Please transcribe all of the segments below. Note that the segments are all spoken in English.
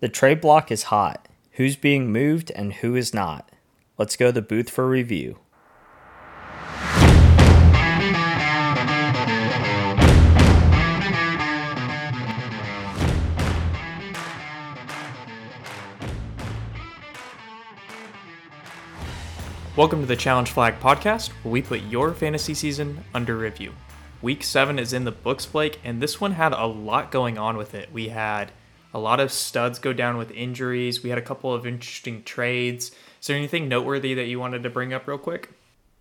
The trade block is hot. Who's being moved and who is not? Let's go to the booth for review. Welcome to the Challenge Flag podcast, where we put your fantasy season under review. Week seven is in the books, Blake, and this one had a lot going on with it. We had a lot of studs go down with injuries. We had a couple of interesting trades. Is there anything noteworthy that you wanted to bring up real quick?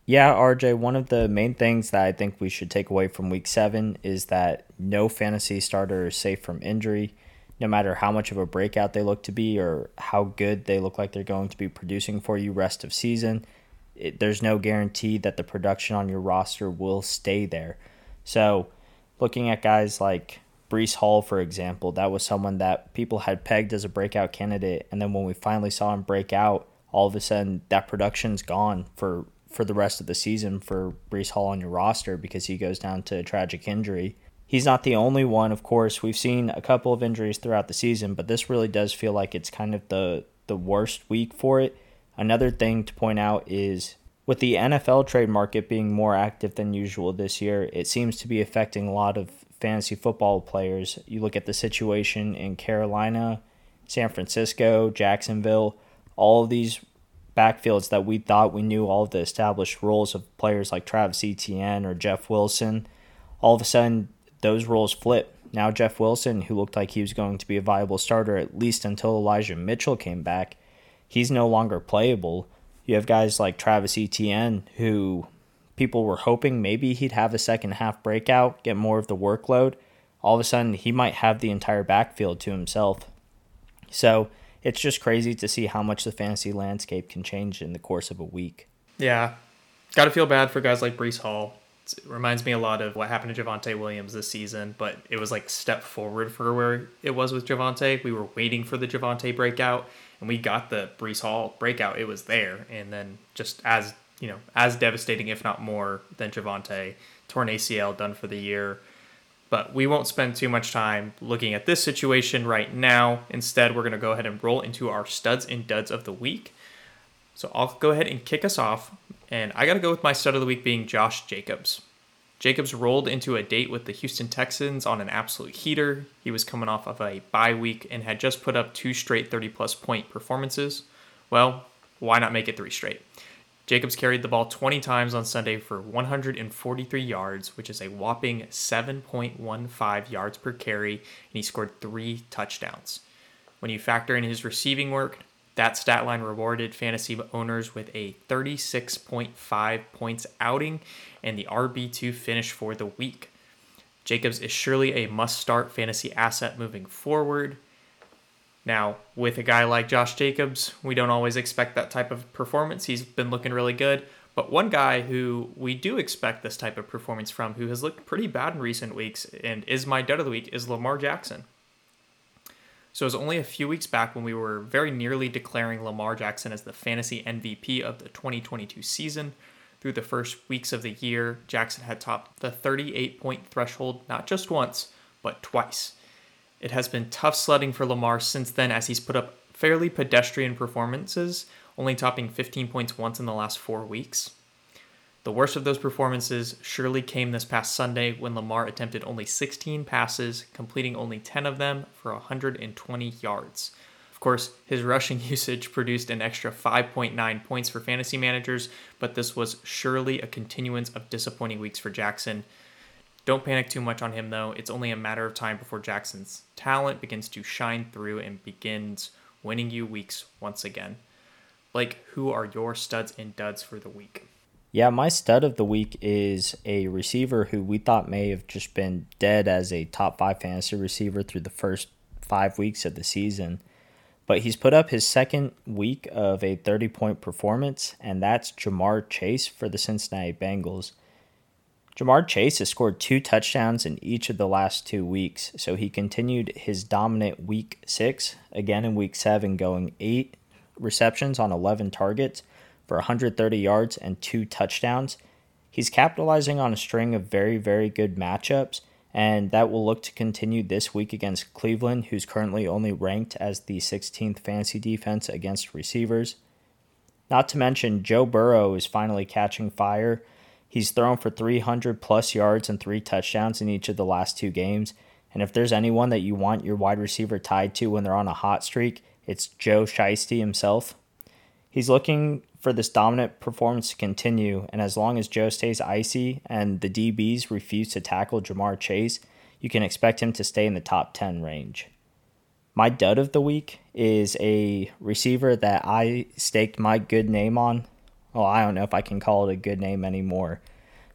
Yeah, RJ, one of the main things that I think we should take away from week seven is that no fantasy starter is safe from injury, no matter how much of a breakout they look to be or how good they look like they're going to be producing for you rest of season. It, there's no guarantee that the production on your roster will stay there. So, looking at guys like Breece Hall, for example, that was someone that people had pegged as a breakout candidate, and then when we finally saw him break out, all of a sudden that production's gone for for the rest of the season for Breece Hall on your roster because he goes down to a tragic injury. He's not the only one, of course. We've seen a couple of injuries throughout the season, but this really does feel like it's kind of the the worst week for it. Another thing to point out is with the NFL trade market being more active than usual this year, it seems to be affecting a lot of fantasy football players. You look at the situation in Carolina, San Francisco, Jacksonville, all of these backfields that we thought we knew all of the established roles of players like Travis Etienne or Jeff Wilson. All of a sudden, those roles flip. Now, Jeff Wilson, who looked like he was going to be a viable starter at least until Elijah Mitchell came back, he's no longer playable. You have guys like Travis Etienne, who people were hoping maybe he'd have a second half breakout, get more of the workload. All of a sudden, he might have the entire backfield to himself. So it's just crazy to see how much the fantasy landscape can change in the course of a week. Yeah. Got to feel bad for guys like Breece Hall. It reminds me a lot of what happened to Javonte Williams this season, but it was like step forward for where it was with Javonte. We were waiting for the Javonte breakout, and we got the Breece Hall breakout. It was there, and then just as you know, as devastating, if not more, than Javonte. Torn ACL, done for the year. But we won't spend too much time looking at this situation right now. Instead, we're going to go ahead and roll into our studs and duds of the week. So I'll go ahead and kick us off. And I got to go with my stud of the week being Josh Jacobs. Jacobs rolled into a date with the Houston Texans on an absolute heater. He was coming off of a bye week and had just put up two straight 30 plus point performances. Well, why not make it three straight? Jacobs carried the ball 20 times on Sunday for 143 yards, which is a whopping 7.15 yards per carry, and he scored three touchdowns. When you factor in his receiving work, that stat line rewarded fantasy owners with a 36.5 points outing and the RB2 finish for the week. Jacobs is surely a must start fantasy asset moving forward. Now, with a guy like Josh Jacobs, we don't always expect that type of performance. He's been looking really good. But one guy who we do expect this type of performance from, who has looked pretty bad in recent weeks and is my dud of the week, is Lamar Jackson. So it was only a few weeks back when we were very nearly declaring Lamar Jackson as the fantasy MVP of the 2022 season. Through the first weeks of the year, Jackson had topped the 38 point threshold not just once, but twice. It has been tough sledding for Lamar since then as he's put up fairly pedestrian performances, only topping 15 points once in the last four weeks. The worst of those performances surely came this past Sunday when Lamar attempted only 16 passes, completing only 10 of them for 120 yards. Of course, his rushing usage produced an extra 5.9 points for fantasy managers, but this was surely a continuance of disappointing weeks for Jackson, don't panic too much on him, though. It's only a matter of time before Jackson's talent begins to shine through and begins winning you weeks once again. Like, who are your studs and duds for the week? Yeah, my stud of the week is a receiver who we thought may have just been dead as a top five fantasy receiver through the first five weeks of the season. But he's put up his second week of a 30 point performance, and that's Ja'Marr Chase for the Cincinnati Bengals. Ja'Marr Chase has scored two touchdowns in each of the last two weeks, so he continued his dominant week six, again in week seven, going eight receptions on 11 targets for 130 yards and two touchdowns. He's capitalizing on a string of very, very good matchups, and that will look to continue this week against Cleveland, who's currently only ranked as the 16th fantasy defense against receivers. Not to mention, Joe Burrow is finally catching fire. He's thrown for 300 plus yards and three touchdowns in each of the last two games. And if there's anyone that you want your wide receiver tied to when they're on a hot streak, it's Joe Shiesty himself. He's looking for this dominant performance to continue, and as long as Joe stays icy and the DBs refuse to tackle Ja'Marr Chase, you can expect him to stay in the top 10 range. My dud of the week is a receiver that I staked my good name on. Well, I don't know if I can call it a good name anymore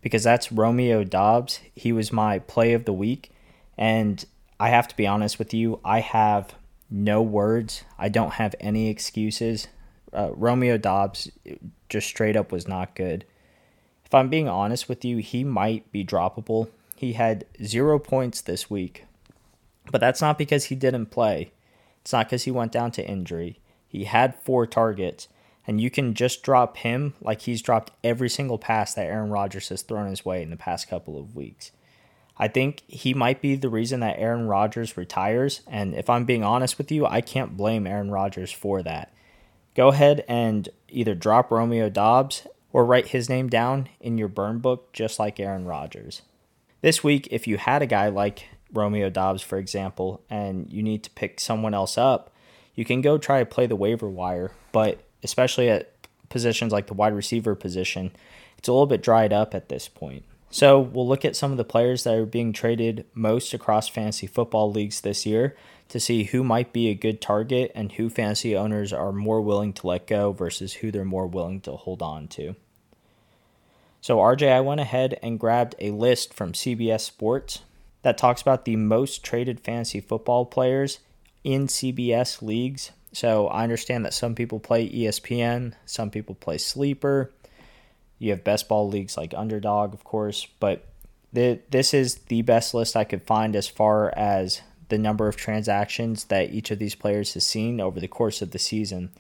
because that's Romeo Doubs. He was my play of the week, and I have to be honest with you, I have no words. I don't have any excuses uh, Romeo Doubs just straight up was not good. If I'm being honest with you, he might be droppable. He had zero points this week, but that's not because he didn't play. It's not because he went down to injury. He had four targets, and you can just drop him like he's dropped every single pass that Aaron Rodgers has thrown his way in the past couple of weeks. I think he might be the reason that Aaron Rodgers retires, and if I'm being honest with you, I can't blame Aaron Rodgers for that go ahead and either drop Romeo Doubs or write his name down in your burn book, just like Aaron Rodgers. This week, if you had a guy like Romeo Doubs, for example, and you need to pick someone else up, you can go try to play the waiver wire, but especially at positions like the wide receiver position, it's a little bit dried up at this point. So we'll look at some of the players that are being traded most across fantasy football leagues this year to see who might be a good target and who fantasy owners are more willing to let go versus who they're more willing to hold on to. So, RJ, I went ahead and grabbed a list from CBS Sports that talks about the most traded fantasy football players in CBS leagues. So, I understand that some people play ESPN, some people play Sleeper. You have best ball leagues like Underdog, of course, but the, this is the best list I could find as far as the number of transactions that each of these players has seen over the course of the season.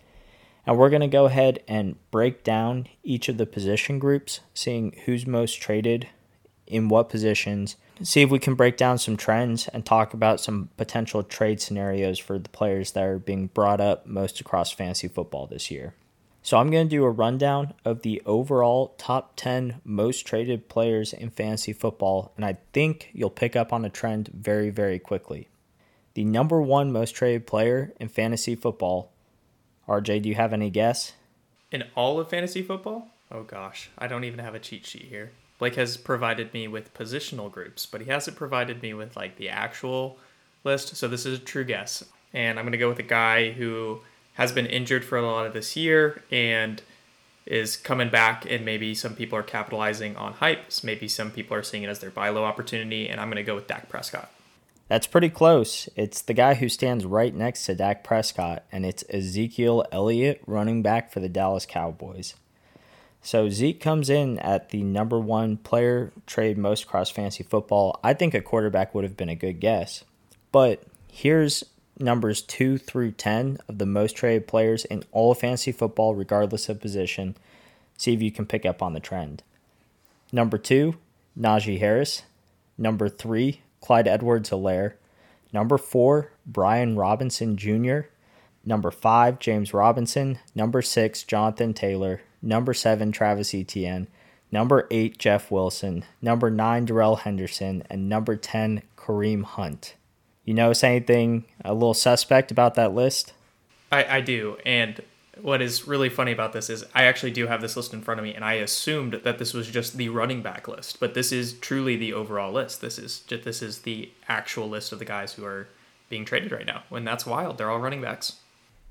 And we're going to go ahead and break down each of the position groups, seeing who's most traded in what positions, see if we can break down some trends and talk about some potential trade scenarios for the players that are being brought up most across fantasy football this year. So I'm going to do a rundown of the overall top 10 most traded players in fantasy football, and I think you'll pick up on a trend very, very quickly the number one most traded player in fantasy football. RJ, do you have any guess? In all of fantasy football? Oh gosh, I don't even have a cheat sheet here. Blake has provided me with positional groups, but he hasn't provided me with like the actual list. So this is a true guess. And I'm going to go with a guy who has been injured for a lot of this year and is coming back and maybe some people are capitalizing on hype. Maybe some people are seeing it as their buy low opportunity and I'm going to go with Dak Prescott. That's pretty close. It's the guy who stands right next to Dak Prescott, and it's Ezekiel Elliott, running back for the Dallas Cowboys. So Zeke comes in at the number one player trade most across fantasy football. I think a quarterback would have been a good guess. But here's numbers two through 10 of the most traded players in all of fantasy football, regardless of position. See if you can pick up on the trend. Number two, Najee Harris. Number three, Clyde Edwards Helaire. Number four, Brian Robinson Jr. Number five, James Robinson. Number six, Jonathan Taylor. Number seven, Travis Etienne. Number eight, Jeff Wilson. Number nine, Darrell Henderson. And number 10, Kareem Hunt. You notice anything a little suspect about that list? I, I do. And what is really funny about this is I actually do have this list in front of me, and I assumed that this was just the running back list, but this is truly the overall list. This is just, this is the actual list of the guys who are being traded right now, and that's wild. They're all running backs.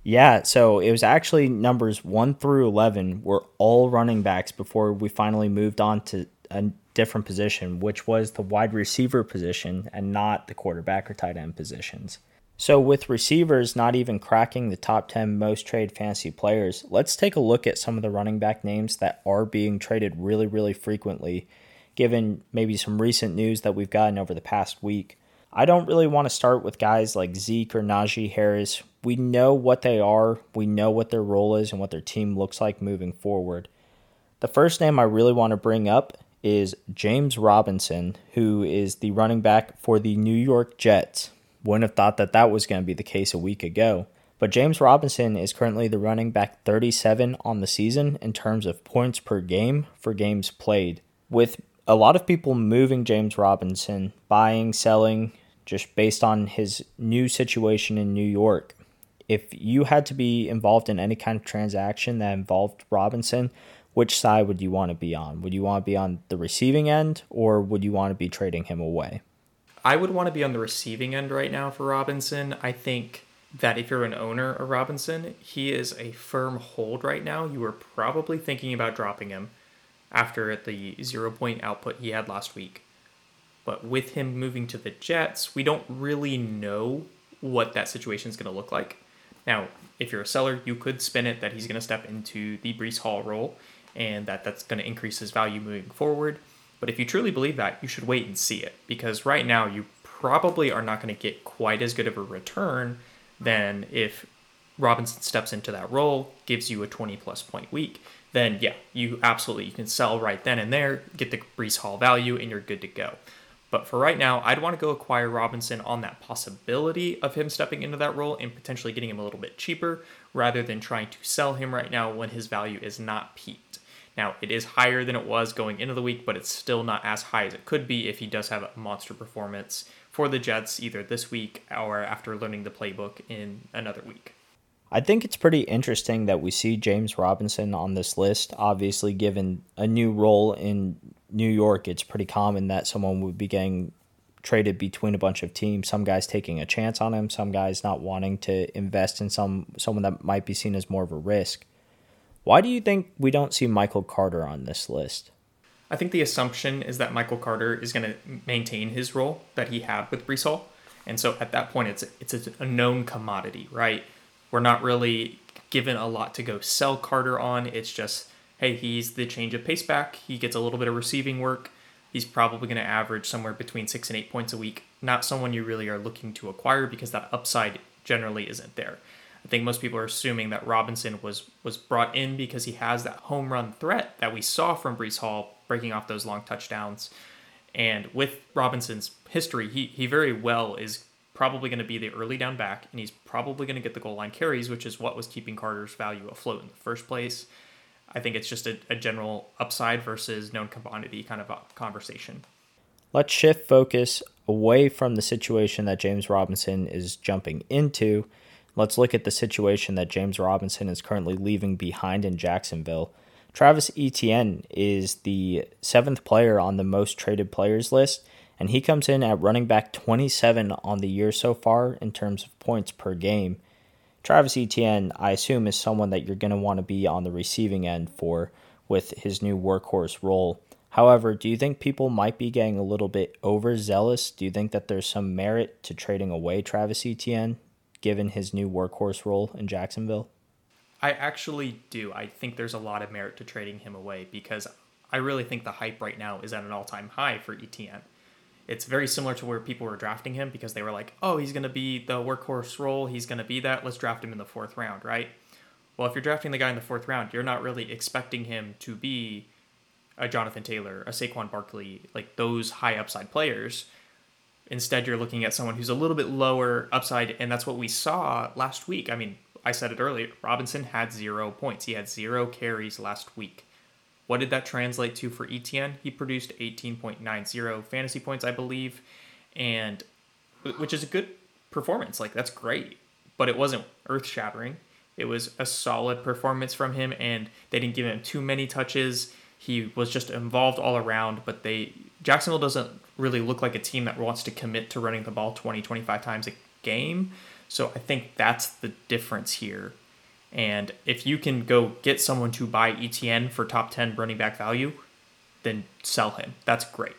Yeah, so it was actually numbers one through eleven were all running backs before we finally moved on to a different position, which was the wide receiver position and not the quarterback or tight end positions. So, with receivers not even cracking the top 10 most traded fantasy players, let's take a look at some of the running back names that are being traded really, really frequently, given maybe some recent news that we've gotten over the past week. I don't really want to start with guys like Zeke or Najee Harris. We know what they are, we know what their role is, and what their team looks like moving forward. The first name I really want to bring up is James Robinson, who is the running back for the New York Jets. Wouldn't have thought that that was going to be the case a week ago. But James Robinson is currently the running back 37 on the season in terms of points per game for games played. With a lot of people moving James Robinson, buying, selling, just based on his new situation in New York. If you had to be involved in any kind of transaction that involved Robinson, which side would you want to be on? Would you want to be on the receiving end or would you want to be trading him away? I would want to be on the receiving end right now for Robinson. I think that if you're an owner of Robinson, he is a firm hold right now. You are probably thinking about dropping him after the zero point output he had last week. But with him moving to the Jets, we don't really know what that situation is going to look like. Now, if you're a seller, you could spin it that he's going to step into the Breece Hall role and that that's going to increase his value moving forward. But if you truly believe that, you should wait and see it because right now you probably are not going to get quite as good of a return than if Robinson steps into that role, gives you a 20 plus point week. Then yeah, you absolutely you can sell right then and there, get the Breece Hall value, and you're good to go. But for right now, I'd want to go acquire Robinson on that possibility of him stepping into that role and potentially getting him a little bit cheaper rather than trying to sell him right now when his value is not peaked. Now, it is higher than it was going into the week, but it's still not as high as it could be if he does have a monster performance for the Jets either this week or after learning the playbook in another week. I think it's pretty interesting that we see James Robinson on this list. Obviously, given a new role in New York, it's pretty common that someone would be getting traded between a bunch of teams. Some guys taking a chance on him, some guys not wanting to invest in some someone that might be seen as more of a risk. Why do you think we don't see Michael Carter on this list? I think the assumption is that Michael Carter is going to maintain his role that he had with Breece Hall. And so at that point, it's it's a known commodity, right? We're not really given a lot to go sell Carter on. It's just hey, he's the change of pace back. He gets a little bit of receiving work. He's probably going to average somewhere between six and eight points a week. Not someone you really are looking to acquire because that upside generally isn't there. I think most people are assuming that Robinson was was brought in because he has that home run threat that we saw from Breece Hall breaking off those long touchdowns. And with Robinson's history, he, he very well is probably going to be the early down back, and he's probably going to get the goal line carries, which is what was keeping Carter's value afloat in the first place. I think it's just a, a general upside versus known commodity kind of uh, conversation. Let's shift focus away from the situation that James Robinson is jumping into. Let's look at the situation that James Robinson is currently leaving behind in Jacksonville. Travis Etienne is the seventh player on the most traded players list, and he comes in at running back 27 on the year so far in terms of points per game. Travis Etienne, I assume, is someone that you're going to want to be on the receiving end for with his new workhorse role. However, do you think people might be getting a little bit overzealous? Do you think that there's some merit to trading away Travis Etienne given his new workhorse role in Jacksonville? I actually do. I think there's a lot of merit to trading him away because I really think the hype right now is at an all time high for Etienne it's very similar to where people were drafting him because they were like, oh, he's going to be the workhorse role. He's going to be that. Let's draft him in the fourth round, right? Well, if you're drafting the guy in the fourth round, you're not really expecting him to be a Jonathan Taylor, a Saquon Barkley, like those high upside players. Instead, you're looking at someone who's a little bit lower upside, and that's what we saw last week. I mean, I said it earlier Robinson had zero points, he had zero carries last week. What did that translate to for Etienne? He produced 18.90 fantasy points, I believe, and which is a good performance. Like that's great, but it wasn't earth shattering. It was a solid performance from him, and they didn't give him too many touches. He was just involved all around, but they Jacksonville doesn't really look like a team that wants to commit to running the ball 20, 25 times a game. So I think that's the difference here and if you can go get someone to buy Etienne for top 10 running back value, then sell him. That's great.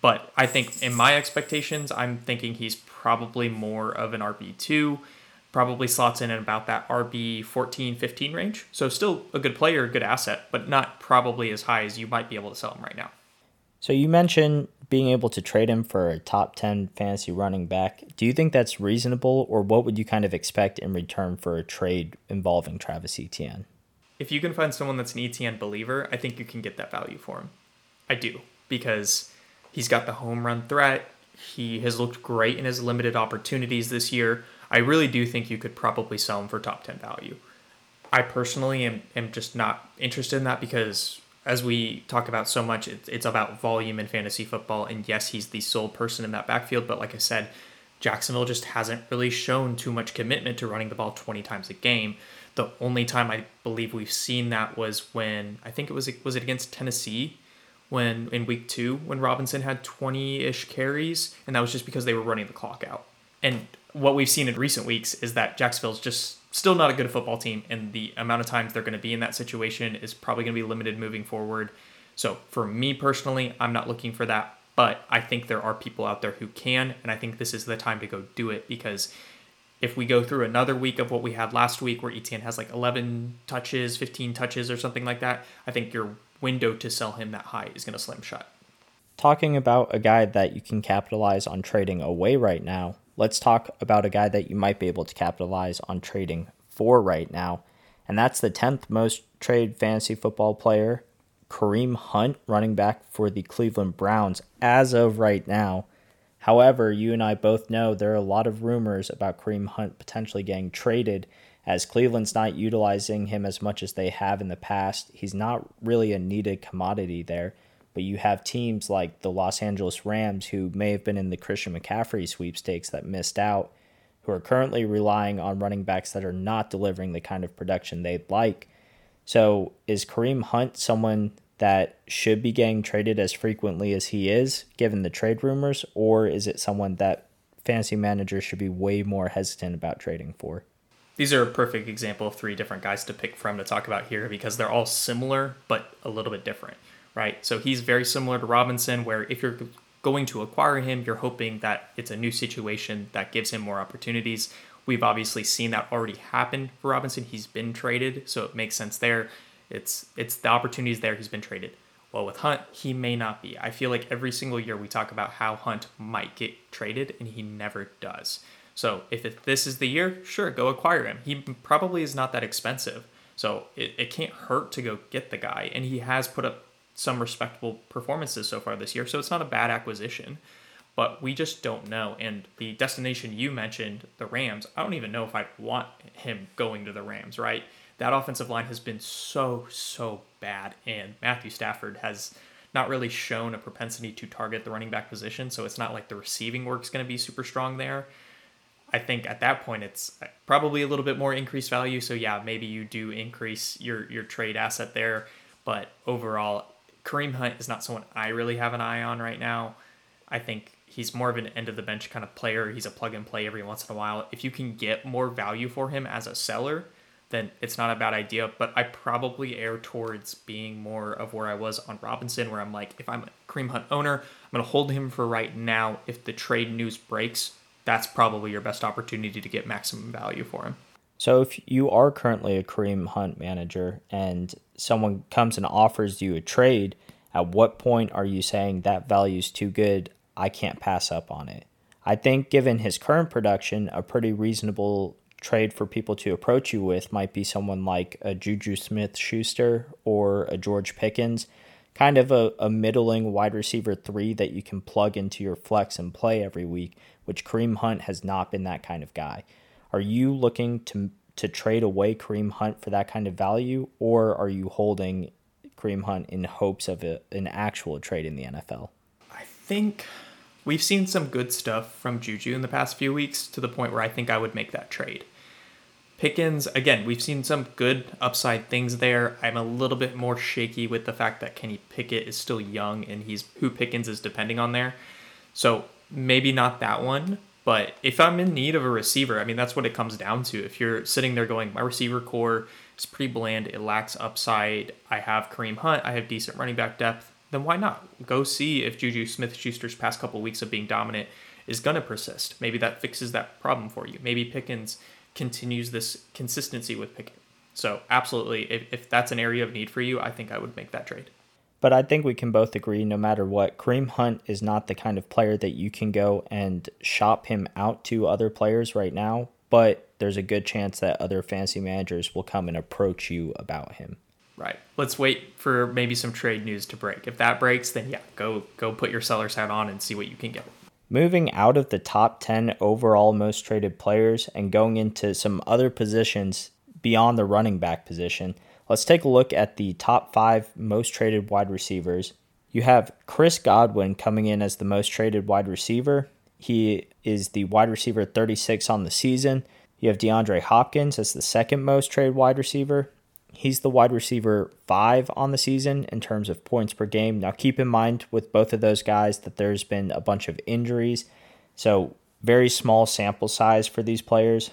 But I think in my expectations, I'm thinking he's probably more of an RB2, probably slots in at about that RB 14, 15 range. So still a good player, a good asset, but not probably as high as you might be able to sell him right now. So you mentioned being able to trade him for a top 10 fantasy running back. Do you think that's reasonable, or what would you kind of expect in return for a trade involving Travis Etienne? If you can find someone that's an Etienne believer, I think you can get that value for him. I do because he's got the home run threat. He has looked great in his limited opportunities this year. I really do think you could probably sell him for top 10 value. I personally am, am just not interested in that because, as we talk about so much, it, it's about volume in fantasy football. And yes, he's the sole person in that backfield. But like I said, Jacksonville just hasn't really shown too much commitment to running the ball 20 times a game. The only time I believe we've seen that was when I think it was was it against Tennessee when in week 2 when Robinson had 20ish carries and that was just because they were running the clock out. And what we've seen in recent weeks is that Jacksonville's just still not a good football team and the amount of times they're going to be in that situation is probably going to be limited moving forward. So for me personally, I'm not looking for that, but I think there are people out there who can and I think this is the time to go do it because if we go through another week of what we had last week where Etienne has like 11 touches, 15 touches or something like that, I think your window to sell him that high is going to slim shut. Talking about a guy that you can capitalize on trading away right now, let's talk about a guy that you might be able to capitalize on trading for right now. And that's the 10th most trade fantasy football player, Kareem Hunt, running back for the Cleveland Browns as of right now. However, you and I both know there are a lot of rumors about Kareem Hunt potentially getting traded as Cleveland's not utilizing him as much as they have in the past. He's not really a needed commodity there, but you have teams like the Los Angeles Rams who may have been in the Christian McCaffrey sweepstakes that missed out, who are currently relying on running backs that are not delivering the kind of production they'd like. So, is Kareem Hunt someone that should be getting traded as frequently as he is, given the trade rumors, or is it someone that fantasy managers should be way more hesitant about trading for? These are a perfect example of three different guys to pick from to talk about here because they're all similar but a little bit different, right? So he's very similar to Robinson, where if you're going to acquire him, you're hoping that it's a new situation that gives him more opportunities. We've obviously seen that already happen for Robinson. He's been traded, so it makes sense there. It's it's the opportunities there. He's been traded. Well, with Hunt, he may not be. I feel like every single year we talk about how Hunt might get traded, and he never does. So if this is the year, sure, go acquire him. He probably is not that expensive. So it, it can't hurt to go get the guy. And he has put up some respectable performances so far this year. So it's not a bad acquisition. But we just don't know. And the destination you mentioned, the Rams, I don't even know if I'd want him going to the Rams, right? that offensive line has been so, so bad. And Matthew Stafford has not really shown a propensity to target the running back position. So it's not like the receiving work is going to be super strong there. I think at that point it's uh, probably a little bit more increased value. So yeah, maybe you do increase your your trade asset there, but overall, Kareem Hunt is not someone I really have an eye on right now. I think he's more of an end of the bench kind of player. He's a plug and play every once in a while. If you can get more value for him as a seller, then it's not a bad idea. But I probably err towards being more of where I was on Robinson, where I'm like, if I'm a Kareem Hunt owner, I'm going to hold him for right now. If the trade news breaks, that's probably your best opportunity to get maximum value for him. So if you are currently a Kareem Hunt manager and someone comes and offers you a trade, at what point are you saying that value is too good? I can't pass up on it. I think, given his current production, a pretty reasonable trade for people to approach you with might be someone like a Juju Smith Schuster or a George Pickens, kind of a, a middling wide receiver three that you can plug into your flex and play every week, which Kareem Hunt has not been that kind of guy. Are you looking to to trade away Kareem Hunt for that kind of value, or are you holding Kareem Hunt in hopes of a, an actual trade in the NFL? I think we've seen some good stuff from Juju in the past few weeks to the point where I think I would make that trade. Pickens, again, we've seen some good upside things there. I'm a little bit more shaky with the fact that Kenny Pickett is still young and he's who Pickens is depending on there. So maybe not that one. But if I'm in need of a receiver, I mean, that's what it comes down to. If you're sitting there going, my receiver corps is pretty bland, it lacks upside, I have Kareem Hunt, I have decent running back depth, then why not? Go see if Juju Smith Schuster's past couple weeks of being dominant is going to persist. Maybe that fixes that problem for you. Maybe Pickens continues this consistency with Pickens. So, absolutely, if, if that's an area of need for you, I think I would make that trade. But I think we can both agree no matter what, Kareem Hunt is not the kind of player that you can go and shop him out to other players right now. But there's a good chance that other fantasy managers will come and approach you about him. Right. Let's wait for maybe some trade news to break. If that breaks, then yeah, go go put your seller's hat on and see what you can get. Moving out of the top 10 overall most traded players and going into some other positions beyond the running back position, let's take a look at the top five most traded wide receivers. You have Chris Godwin coming in as the most traded wide receiver. He is the wide receiver 36 on the season. You have DeAndre Hopkins as the second most traded wide receiver. He's the wide receiver five on the season in terms of points per game. Now, keep in mind with both of those guys that there's been a bunch of injuries. So, very small sample size for these players.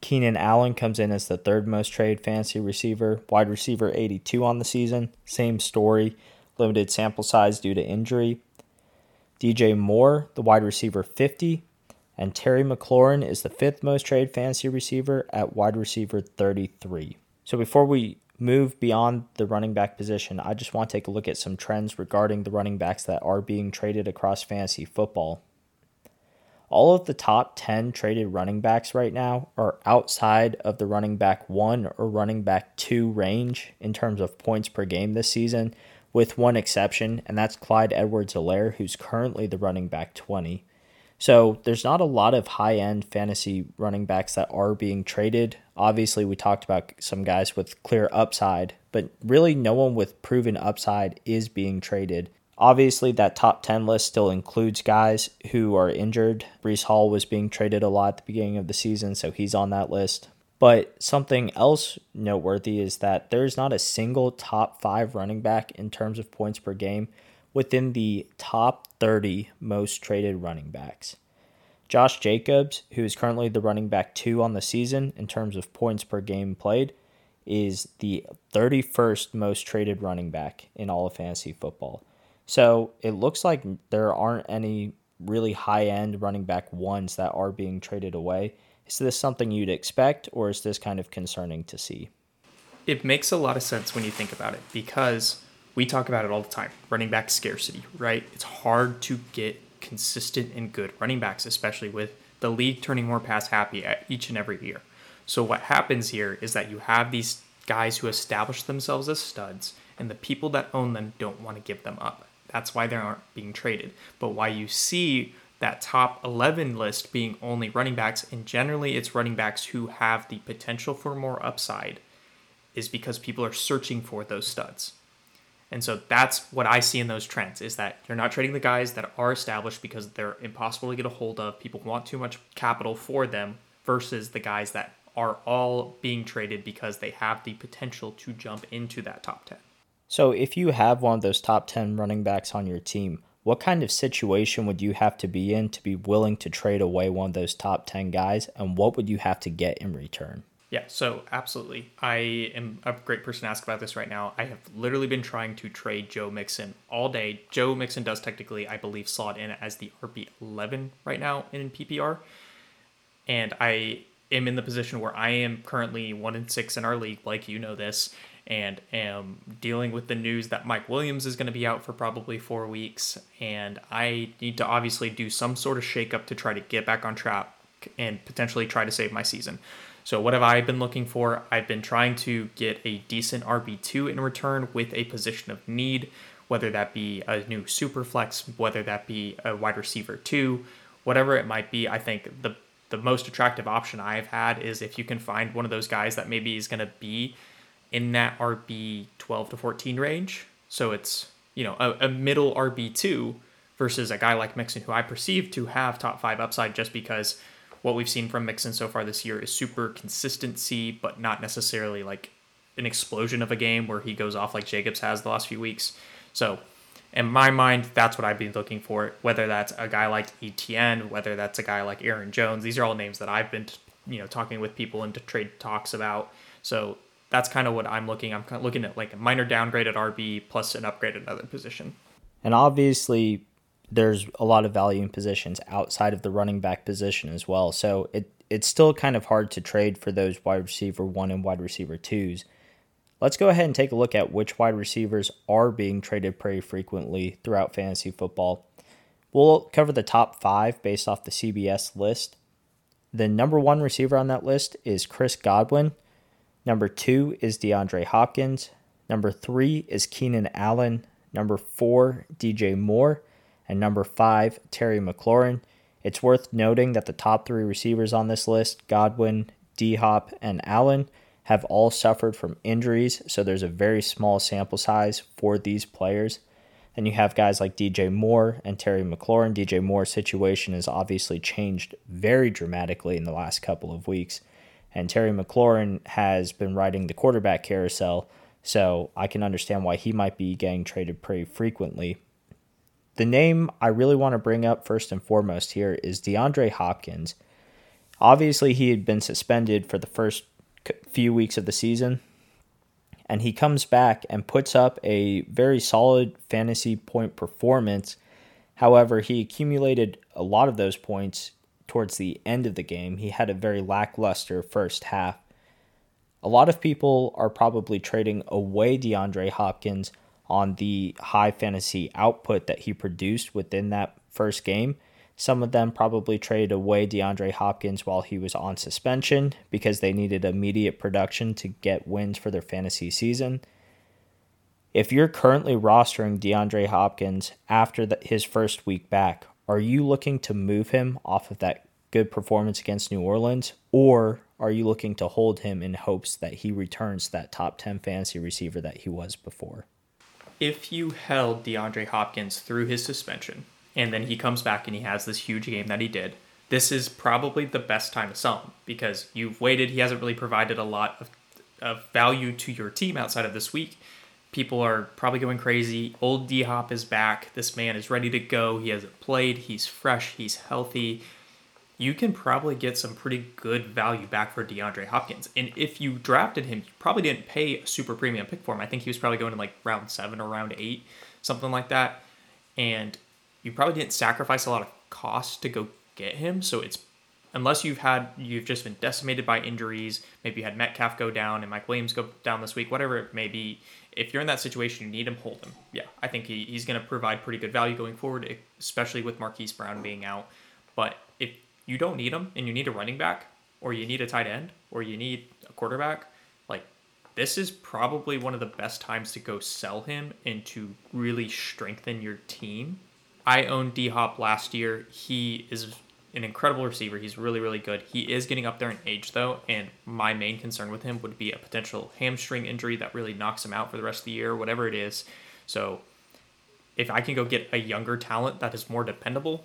Keenan Allen comes in as the third most trade fantasy receiver, wide receiver 82 on the season. Same story, limited sample size due to injury. DJ Moore, the wide receiver 50, and Terry McLaurin is the fifth most trade fantasy receiver at wide receiver 33. So before we move beyond the running back position, I just want to take a look at some trends regarding the running backs that are being traded across fantasy football. All of the top 10 traded running backs right now are outside of the running back 1 or running back 2 range in terms of points per game this season, with one exception, and that's Clyde Edwards Helaire, who's currently the running back 20. So there's not a lot of high end fantasy running backs that are being traded. Obviously, we talked about some guys with clear upside, but really no one with proven upside is being traded. Obviously, that top 10 list still includes guys who are injured. Breece Hall was being traded a lot at the beginning of the season, so he's on that list. But something else noteworthy is that there's not a single top five running back in terms of points per game within the top 30 most traded running backs. Josh Jacobs, who is currently the running back two on the season in terms of points per game played, is the 31st most traded running back in all of fantasy football. So it looks like there aren't any really high end running back ones that are being traded away. Is this something you'd expect, or is this kind of concerning to see? It makes a lot of sense when you think about it because we talk about it all the time running back scarcity, right? It's hard to get consistent and good running backs, especially with the league turning more pass happy at each and every year. So, what happens here is that you have these guys who establish themselves as studs, and the people that own them don't want to give them up. That's why they aren't being traded. But why you see that top 11 list being only running backs, and generally it's running backs who have the potential for more upside, is because people are searching for those studs. And so that's what I see in those trends is that you're not trading the guys that are established because they're impossible to get a hold of. People want too much capital for them versus the guys that are all being traded because they have the potential to jump into that top 10. So if you have one of those top 10 running backs on your team, what kind of situation would you have to be in to be willing to trade away one of those top 10 guys and what would you have to get in return? Yeah, so absolutely. I am a great person to ask about this right now. I have literally been trying to trade Joe Mixon all day. Joe Mixon does technically, I believe, slot in as the RB11 right now in PPR. And I am in the position where I am currently one in six in our league, like you know this, and am dealing with the news that Mike Williams is going to be out for probably four weeks. And I need to obviously do some sort of shakeup to try to get back on track and potentially try to save my season. So, what have I been looking for? I've been trying to get a decent RB2 in return with a position of need, whether that be a new super flex, whether that be a wide receiver 2, whatever it might be. I think the the most attractive option I've had is if you can find one of those guys that maybe is going to be in that RB 12 to 14 range. So it's, you know, a, a middle RB2 versus a guy like Mixon who I perceive to have top five upside just because what we've seen from Mixon so far this year is super consistency, but not necessarily like an explosion of a game where he goes off like Jacobs has the last few weeks. So, in my mind, that's what I've been looking for. Whether that's a guy like Etienne, whether that's a guy like Aaron Jones, these are all names that I've been, you know, talking with people into trade talks about. So that's kind of what I'm looking. I'm kind of looking at like a minor downgrade at RB plus an upgrade at another position. And obviously, there's a lot of value in positions outside of the running back position as well. So it it's still kind of hard to trade for those wide receiver one and wide receiver twos. Let's go ahead and take a look at which wide receivers are being traded pretty frequently throughout fantasy football. We'll cover the top five based off the CBS list. The number one receiver on that list is Chris Godwin. Number two is DeAndre Hopkins. Number three is Keenan Allen. Number four, DJ Moore. And number five, Terry McLaurin. It's worth noting that the top three receivers on this list, Godwin, D Hop, and Allen, have all suffered from injuries, so there's a very small sample size for these players. Then you have guys like DJ Moore and Terry McLaurin. DJ Moore's situation has obviously changed very dramatically in the last couple of weeks. And Terry McLaurin has been riding the quarterback carousel, so I can understand why he might be getting traded pretty frequently. The name I really want to bring up first and foremost here is DeAndre Hopkins. Obviously, he had been suspended for the first few weeks of the season, and he comes back and puts up a very solid fantasy point performance. However, he accumulated a lot of those points towards the end of the game. He had a very lackluster first half. A lot of people are probably trading away DeAndre Hopkins on the high fantasy output that he produced within that first game. Some of them probably traded away DeAndre Hopkins while he was on suspension because they needed immediate production to get wins for their fantasy season. If you're currently rostering DeAndre Hopkins after the, his first week back, are you looking to move him off of that good performance against New Orleans, or are you looking to hold him in hopes that he returns that top 10 fantasy receiver that he was before? if you held DeAndre Hopkins through his suspension and then he comes back and he has this huge game that he did, this is probably the best time to sell him because you've waited. He hasn't really provided a lot of, of value to your team outside of this week. People are probably going crazy. Old D Hop is back. This man is ready to go. He hasn't played. He's fresh. He's healthy you can probably get some pretty good value back for DeAndre Hopkins. And if you drafted him, you probably didn't pay a super premium pick for him. I think he was probably going in like round seven or round eight, something like that. And you probably didn't sacrifice a lot of cost to go get him. So it's unless you've had you've just been decimated by injuries, maybe you had Metcalf go down and Mike Williams go down this week, whatever it may be. If you're in that situation, you need him, hold him. Yeah, I think he, he's going to provide pretty good value going forward, especially with Marquise Brown being out. But if you don't need him and you need a running back or you need a tight end or you need a quarterback, like this is probably one of the best times to go sell him and to really strengthen your team. I owned D Hop last year. He is an incredible receiver. He's really, really good. He is getting up there in age, though, and my main concern with him would be a potential hamstring injury that really knocks him out for the rest of the year, whatever it is. So, if I can go get a younger talent that is more dependable,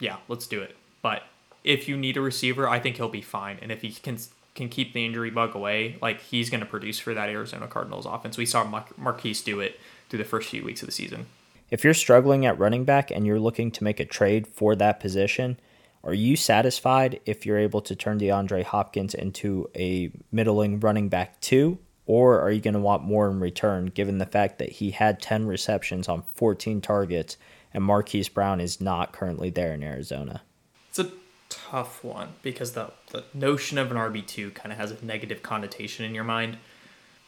yeah, let's do it. But if you need a receiver, I think he'll be fine. And if he can can keep the injury bug away, like he's going to produce for that Arizona Cardinals offense. We saw Mar- Marquise do it through the first few weeks of the season. If you're struggling at running back and you're looking to make a trade for that position, are you satisfied if you're able to turn DeAndre Hopkins into a middling running back too? Or are you going to want more in return given the fact that he had 10 receptions on 14 targets and Marquise Brown is not currently there in Arizona? It's a tough one because the, the notion of an RB2 kind of has a negative connotation in your mind.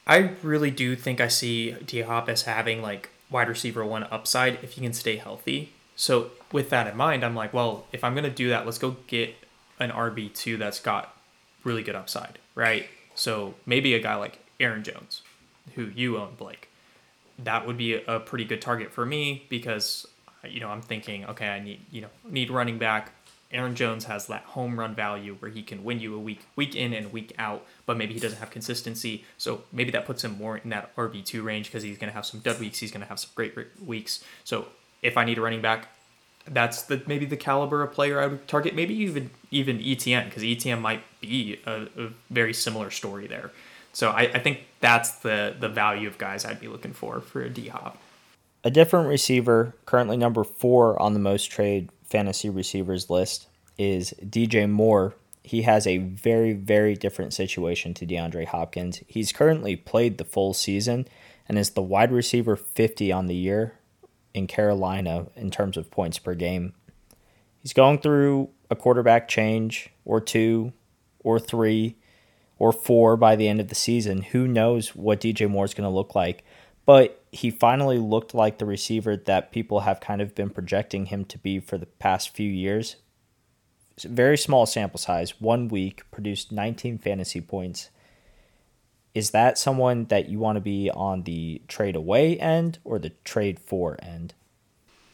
I really do think I see D Hop as having like wide receiver one upside if he can stay healthy. So with that in mind, I'm like, well, if I'm gonna do that, let's go get an RB two that's got really good upside, right? So maybe a guy like Aaron Jones, who you own, Blake. That would be a pretty good target for me because you know I'm thinking, okay, I need you know need running back. Aaron Jones has that home run value where he can win you a week, week in and week out, but maybe he doesn't have consistency. So maybe that puts him more in that RB two range because he's going to have some dud weeks. He's going to have some great weeks. So if I need a running back, that's the maybe the caliber of player I would target. Maybe even even Etienne because Etienne might be a, a, very similar story there. So I, I think that's the the value of guys I'd be looking for for a D Hop. A different receiver, currently number four on the most trade fantasy receivers list is DJ Moore. He has a very, very different situation to DeAndre Hopkins. He's currently played the full season and is the wide receiver 50 on the year in Carolina in terms of points per game. He's going through a quarterback change or two or three or four by the end of the season. Who knows what DJ Moore is going to look like? but he finally looked like the receiver that people have kind of been projecting him to be for the past few years. Very small sample size, one week, produced 19 fantasy points. Is that someone that you want to be on the trade away end or the trade for end?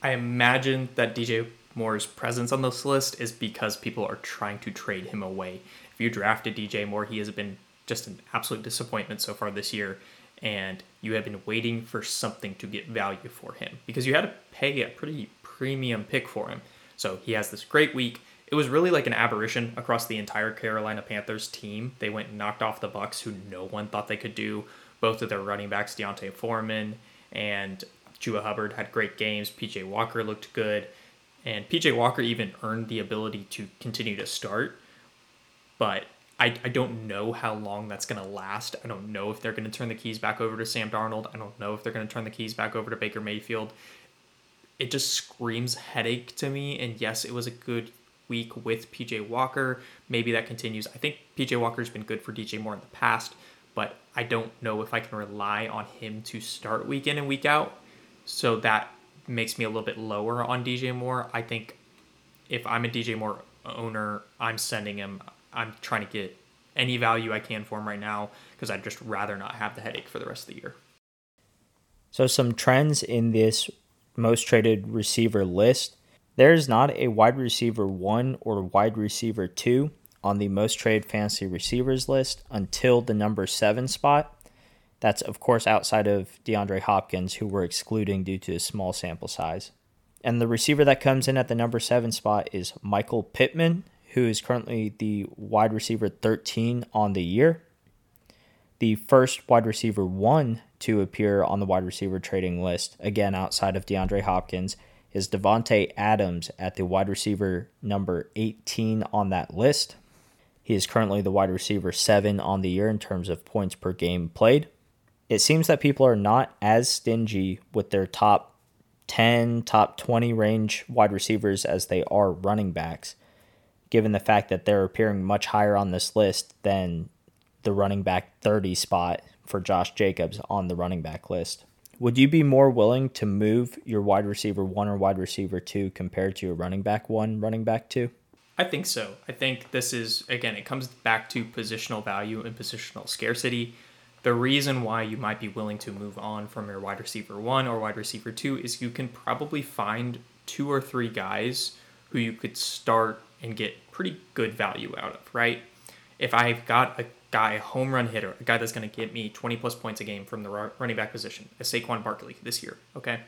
I imagine that DJ Moore's presence on this list is because people are trying to trade him away. If you drafted DJ Moore, he has been just an absolute disappointment so far this year, and you have been waiting for something to get value for him because you had to pay a pretty premium pick for him. So he has this great week. It was really like an aberration across the entire Carolina Panthers team. They went and knocked off the Bucks, who no one thought they could do. Both of their running backs, D'Onta Foreman and Chuba Hubbard, had great games. PJ Walker looked good. And PJ Walker even earned the ability to continue to start. But I, I don't know how long that's going to last. I don't know if they're going to turn the keys back over to Sam Darnold. I don't know if they're going to turn the keys back over to Baker Mayfield. It just screams headache to me. And yes, it was a good week with PJ Walker. Maybe that continues. I think PJ Walker's been good for DJ Moore in the past, but I don't know if I can rely on him to start week in and week out. So that makes me a little bit lower on DJ Moore. I think if I'm a DJ Moore owner, I'm sending him. I'm trying to get any value I can for him right now because I'd just rather not have the headache for the rest of the year. So, some trends in this most traded receiver list. There is not a wide receiver one or wide receiver two on the most traded fantasy receivers list until the number seven spot. That's, of course, outside of DeAndre Hopkins, who we're excluding due to a small sample size. And the receiver that comes in at the number seven spot is Michael Pittman, who is currently the wide receiver 13 on the year. The first wide receiver one to appear on the wide receiver trading list, again outside of DeAndre Hopkins, is Davante Adams at the wide receiver number 18 on that list. He is currently the wide receiver 7 on the year in terms of points per game played it seems that people are not as stingy with their top 10, top 20 range wide receivers as they are running backs, given the fact that they're appearing much higher on this list than the running back 30 spot for Josh Jacobs on the running back list. Would you be more willing to move your wide receiver one or wide receiver two compared to a running back one, running back two? I think so. I think this is, again, it comes back to positional value and positional scarcity the reason why you might be willing to move on from your wide receiver one or wide receiver two is you can probably find two or three guys who you could start and get pretty good value out of, right? If I've got a guy, a home run hitter, a guy that's going to get me 20 plus points a game from the running back position, a Saquon Barkley this year, okay?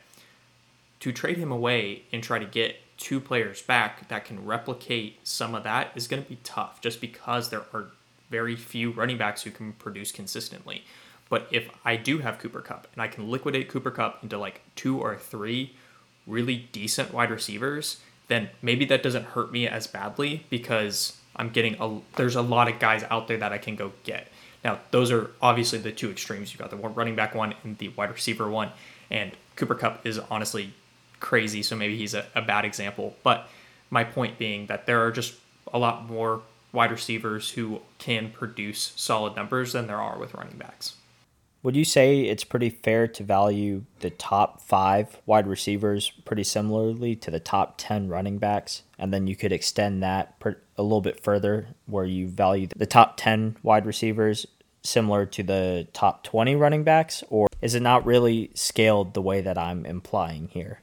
To trade him away and try to get two players back that can replicate some of that is going to be tough just because there are very few running backs who can produce consistently. But if I do have Cooper Kupp and I can liquidate Cooper Kupp into like two or three really decent wide receivers, then maybe that doesn't hurt me as badly because I'm getting a there's a lot of guys out there that I can go get. Now, those are obviously the two extremes. You've got the running back one and the wide receiver one. And Cooper Kupp is honestly crazy, so maybe he's a, a bad example. But my point being that there are just a lot more wide receivers who can produce solid numbers than there are with running backs. Would you say it's pretty fair to value the top five wide receivers pretty similarly to the top 10 running backs? And then you could extend that a little bit further where you value the top 10 wide receivers similar to the top 20 running backs? Or is it not really scaled the way that I'm implying here?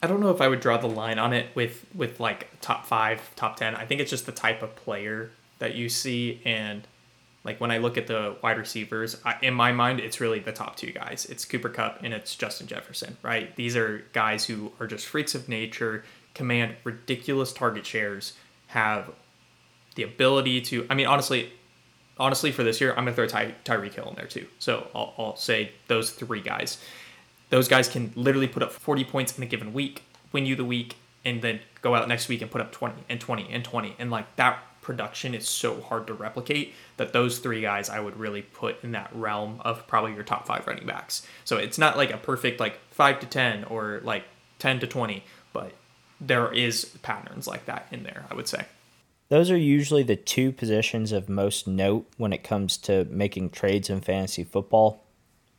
I don't know if I would draw the line on it with with like top five, top ten. I think it's just the type of player that you see, and like when I look at the wide receivers, I, in my mind, it's really the top two guys. It's Cooper Kupp and it's Justin Jefferson, right? These are guys who are just freaks of nature, command ridiculous target shares, have the ability to. I mean, honestly, honestly, for this year, I'm gonna throw Ty, Tyreek Hill in there too. So I'll, I'll say those three guys those guys can literally put up 40 points in a given week, win you the week, and then go out next week and put up 20 and 20 and 20. And like that production is so hard to replicate that those three guys I would really put in that realm of probably your top five running backs. So it's not like a perfect like five to 10 or like 10 to 20, but there is patterns like that in there, I would say. Those are usually the two positions of most note when it comes to making trades in fantasy football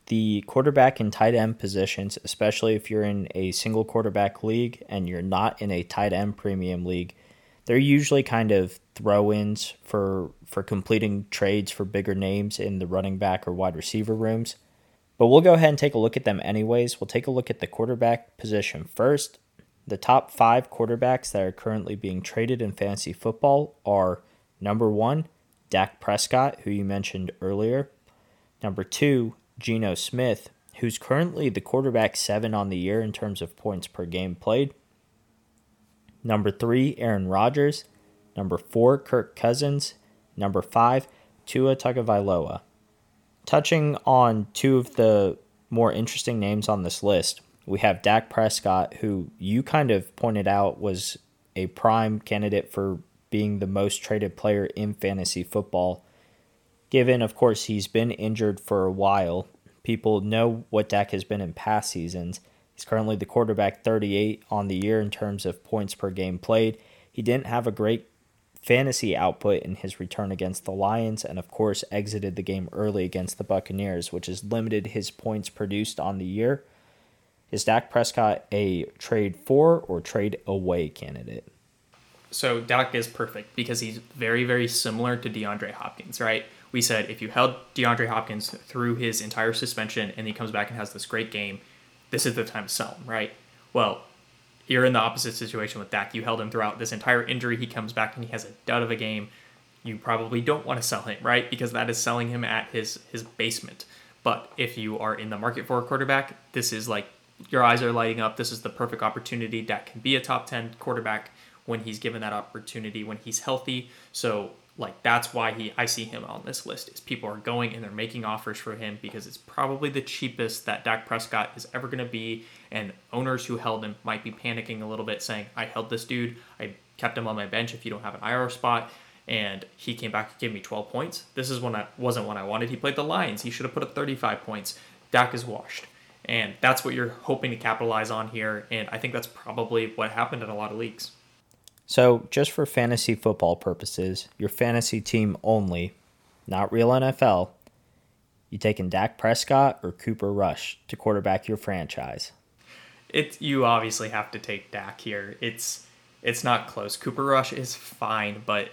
the quarterback and tight end positions, especially if you're in a single quarterback league and you're not in a tight end premium league, they're usually kind of throw-ins for for completing trades for bigger names in the running back or wide receiver rooms. But we'll go ahead and take a look at them anyways. We'll take a look at the quarterback position first. The top five quarterbacks that are currently being traded in fantasy football are number one, Dak Prescott, who you mentioned earlier. Number two, Geno Smith, who's currently the quarterback seven on the year in terms of points per game played. Number three, Aaron Rodgers. Number four, Kirk Cousins. Number five, Tua Tagovailoa. Touching on two of the more interesting names on this list, we have Dak Prescott, who you kind of pointed out was a prime candidate for being the most traded player in fantasy football. Given, of course, he's been injured for a while, people know what Dak has been in past seasons. He's currently the quarterback 38 on the year in terms of points per game played. He didn't have a great fantasy output in his return against the Lions, and of course, exited the game early against the Buccaneers, which has limited his points produced on the year. Is Dak Prescott a trade for or trade away candidate? So Dak is perfect because he's very, very similar to DeAndre Hopkins, right? We said if you held DeAndre Hopkins through his entire suspension and he comes back and has this great game, this is the time to sell him, right? Well, you're in the opposite situation with Dak. You held him throughout this entire injury. He comes back and he has a dud of a game. You probably don't want to sell him, right? Because that is selling him at his his basement. But if you are in the market for a quarterback, this is like your eyes are lighting up. This is the perfect opportunity. Dak can be a top 10 quarterback when he's given that opportunity, when he's healthy. So like that's why he I see him on this list is people are going and they're making offers for him because it's probably the cheapest that Dak Prescott is ever going to be and owners who held him might be panicking a little bit saying I held this dude. I kept him on my bench if you don't have an IR spot. And he came back and gave me 12 points. This is when I wasn't what I wanted. He played the Lions. He should have put up 35 points. Dak is washed. And that's what you're hoping to capitalize on here. And I think that's probably what happened in a lot of leagues so, just for fantasy football purposes, your fantasy team only, not real NFL, you taking Dak Prescott or Cooper Rush to quarterback your franchise? It you obviously have to take Dak here. It's it's not close. Cooper Rush is fine, but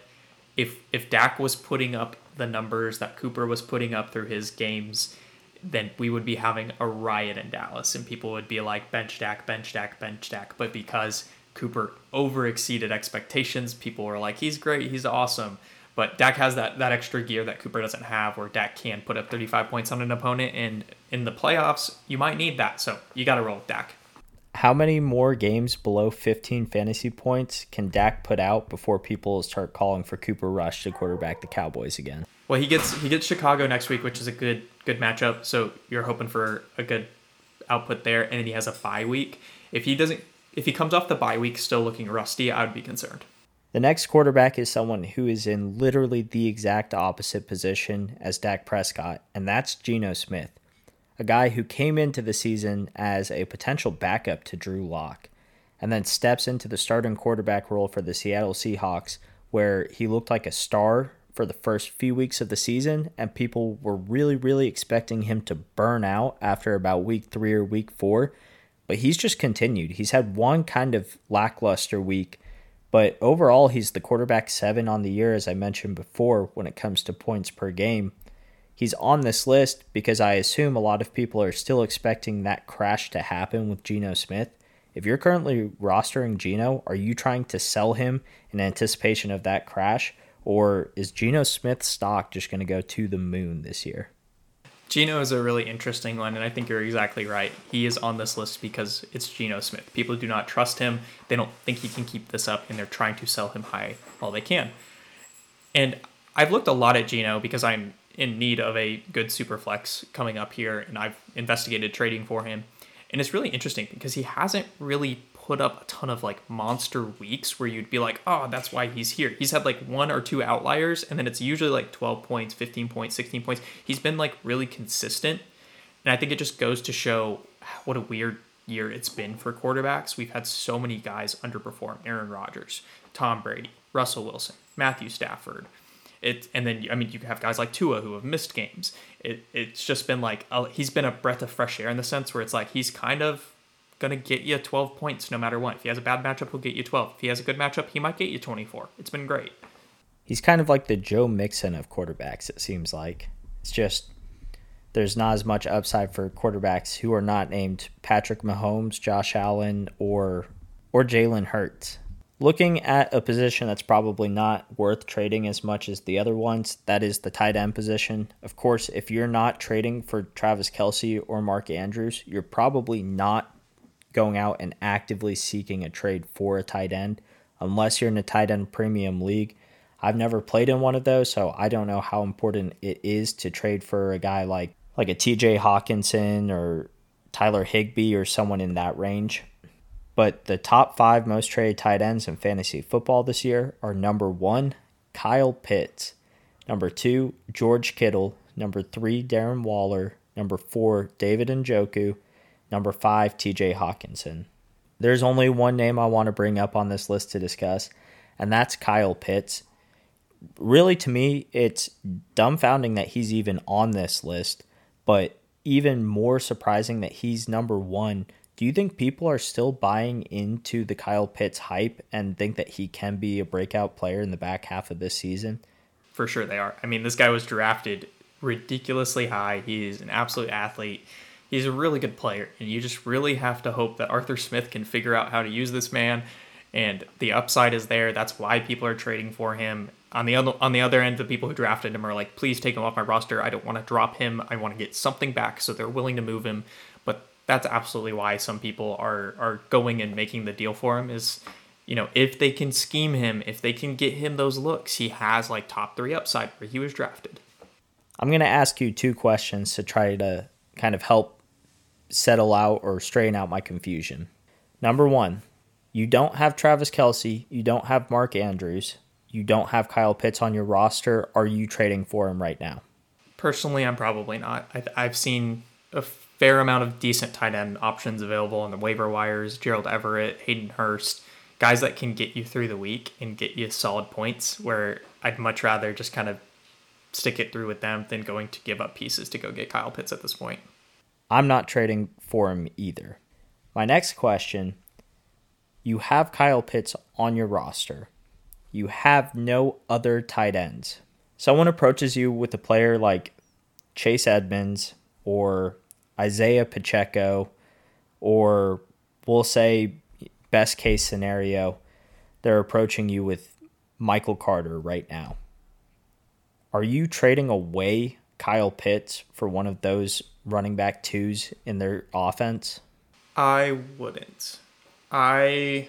if if Dak was putting up the numbers that Cooper was putting up through his games, then we would be having a riot in Dallas and people would be like bench Dak, bench Dak, bench Dak. But because Cooper over exceeded expectations. People were like, he's great, he's awesome. But Dak has that, that extra gear that Cooper doesn't have, where Dak can put up 35 points on an opponent. And in the playoffs, you might need that. So you got to roll with Dak. How many more games below 15 fantasy points can Dak put out before people start calling for Cooper Rush to quarterback the Cowboys again? Well, he gets he gets Chicago next week, which is a good good matchup. So you're hoping for a good output there, and then he has a bye week. If he doesn't if he comes off the bye week still looking rusty, I would be concerned. The next quarterback is someone who is in literally the exact opposite position as Dak Prescott, and that's Geno Smith, a guy who came into the season as a potential backup to Drew Lock, and then steps into the starting quarterback role for the Seattle Seahawks, where he looked like a star for the first few weeks of the season, and people were really, really expecting him to burn out after about week three or week four but he's just continued. He's had one kind of lackluster week, but overall, he's the quarterback seven on the year, as I mentioned before, when it comes to points per game. He's on this list because I assume a lot of people are still expecting that crash to happen with Geno Smith. If you're currently rostering Geno, are you trying to sell him in anticipation of that crash? Or is Geno Smith's stock just going to go to the moon this year? Geno is a really interesting one, and I think you're exactly right. He is on this list because it's Geno Smith. People do not trust him. They don't think he can keep this up, and they're trying to sell him high all they can. And I've looked a lot at Geno because I'm in need of a good super flex coming up here, and I've investigated trading for him. And it's really interesting because he hasn't really put up a ton of like monster weeks where you'd be like, oh, that's why he's here. He's had like one or two outliers, and then it's usually like 12 points, 15 points, 16 points. He's been like really consistent. And I think it just goes to show what a weird year it's been for quarterbacks. We've had so many guys underperform Aaron Rodgers, Tom Brady, Russell Wilson, Matthew Stafford. It, and then I mean you have guys like Tua who have missed games. It, it's just been like a, he's been a breath of fresh air in the sense where it's like he's kind of going to get you 12 points no matter what. If he has a bad matchup, he'll get you 12. If he has a good matchup, he might get you 24. It's been great. He's kind of like the Joe Mixon of quarterbacks, it seems like. It's just there's not as much upside for quarterbacks who are not named Patrick Mahomes, Josh Allen, or or Jalen Hurts. Looking at a position that's probably not worth trading as much as the other ones, that is the tight end position. Of course, if you're not trading for Travis Kelce or Mark Andrews, you're probably not going out and actively seeking a trade for a tight end unless you're in a tight end premium league. I've never played in one of those, so I don't know how important it is to trade for a guy like like a TJ Hockenson or Tyler Higbee or someone in that range. But the top five most traded tight ends in fantasy football this year are number one, Kyle Pitts, number two, George Kittle, number three, Darren Waller, number four, David Njoku, number five, TJ Hockenson. There's only one name I want to bring up on this list to discuss, and that's Kyle Pitts. Really, to me, it's dumbfounding that he's even on this list, but even more surprising that he's number one do you think people are still buying into the Kyle Pitts hype and think that he can be a breakout player in the back half of this season? For sure they are. I mean, this guy was drafted ridiculously high. He's an absolute athlete. He's a really good player, and you just really have to hope that Arthur Smith can figure out how to use this man. And the upside is there. That's why people are trading for him. On the other on the other end, the people who drafted him are like, please take him off my roster. I don't want to drop him. I want to get something back. So they're willing to move him But that's absolutely why some people are are going and making the deal for him is you know if they can scheme him if they can get him those looks he has like top three upside where he was drafted i'm going to ask you two questions to try to kind of help settle out or straighten out my confusion number one you don't have travis Kelce, you don't have mark andrews you don't have kyle pitts on your roster are you trading for him right now personally i'm probably not I, i've seen a fair amount of decent tight end options available on the waiver wires. Gerald Everett, Hayden Hurst, guys that can get you through the week and get you solid points. Where I'd much rather just kind of stick it through with them than going to give up pieces to go get Kyle Pitts at this point. I'm not trading for him either. My next question you have Kyle Pitts on your roster. You have no other tight ends. Someone approaches you with a player like Chase Edmonds or Isaiah Pacheco, or we'll say best case scenario, they're approaching you with Michael Carter right now. Are you trading away Kyle Pitts for one of those running back twos in their offense? I wouldn't. I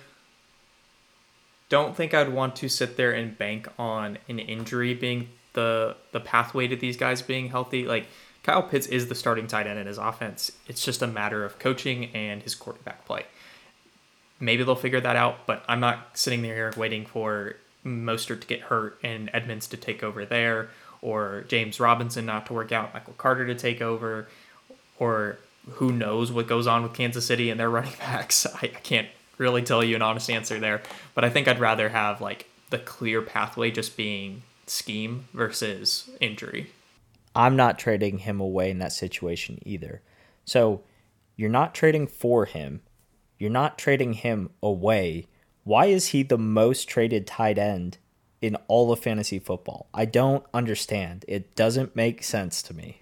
don't think I'd want to sit there and bank on an injury being the the pathway to these guys being healthy. Like Kyle Pitts is the starting tight end in his offense. It's just a matter of coaching and his quarterback play. Maybe they'll figure that out, but I'm not sitting there waiting for Mostert to get hurt and Edmonds to take over there, or James Robinson not to work out, Michael Carter to take over, or who knows what goes on with Kansas City and their running backs. I, I can't really tell you an honest answer there, but I think I'd rather have like the clear pathway just being scheme versus injury. I'm not trading him away in that situation either. So you're not trading for him. You're not trading him away. Why is he the most traded tight end in all of fantasy football? I don't understand. It doesn't make sense to me.